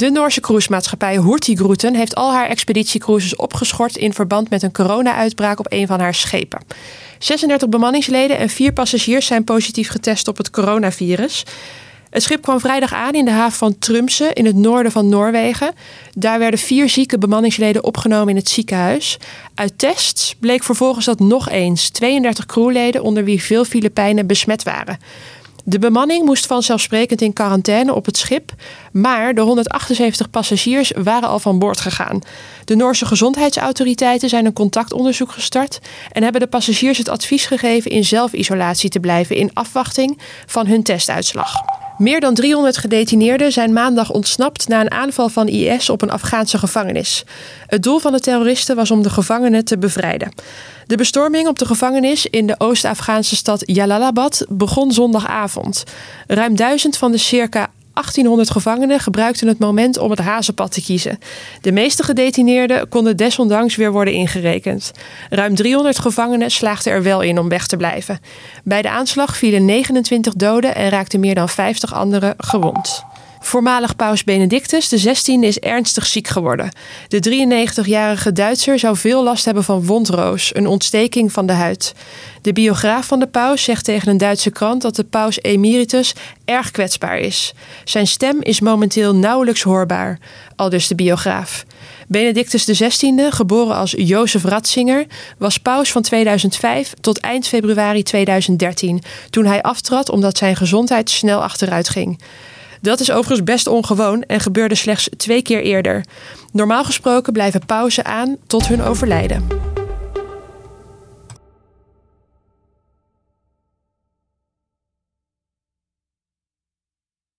De Noorse cruisemaatschappij Hurtigruten heeft al haar expeditiecruises opgeschort in verband met een corona-uitbraak op een van haar schepen. 36 bemanningsleden en vier passagiers zijn positief getest op het coronavirus. Het schip kwam vrijdag aan in de haven van Trumse in het noorden van Noorwegen. Daar werden vier zieke bemanningsleden opgenomen in het ziekenhuis. Uit tests bleek vervolgens dat nog eens 32 crewleden, onder wie veel Filipijnen, besmet waren. De bemanning moest vanzelfsprekend in quarantaine op het schip, maar de 178 passagiers waren al van boord gegaan. De Noorse gezondheidsautoriteiten zijn een contactonderzoek gestart en hebben de passagiers het advies gegeven in zelfisolatie te blijven in afwachting van hun testuitslag. Meer dan 300 gedetineerden zijn maandag ontsnapt na een aanval van IS op een Afghaanse gevangenis. Het doel van de terroristen was om de gevangenen te bevrijden. De bestorming op de gevangenis in de Oost-Afghaanse stad Jalalabad begon zondagavond. Ruim duizend van de circa 1800 gevangenen gebruikten het moment om het hazenpad te kiezen. De meeste gedetineerden konden desondanks weer worden ingerekend. Ruim 300 gevangenen slaagden er wel in om weg te blijven. Bij de aanslag vielen 29 doden en raakten meer dan 50 anderen gewond. Voormalig paus Benedictus XVI is ernstig ziek geworden. De 93-jarige Duitser zou veel last hebben van wondroos, een ontsteking van de huid. De biograaf van de paus zegt tegen een Duitse krant dat de paus emeritus erg kwetsbaar is. Zijn stem is momenteel nauwelijks hoorbaar, aldus de biograaf. Benedictus XVI, geboren als Jozef Ratzinger, was paus van 2005 tot eind februari 2013, toen hij aftrad omdat zijn gezondheid snel achteruit ging. Dat is overigens best ongewoon en gebeurde slechts twee keer eerder. Normaal gesproken blijven pauzen aan tot hun overlijden.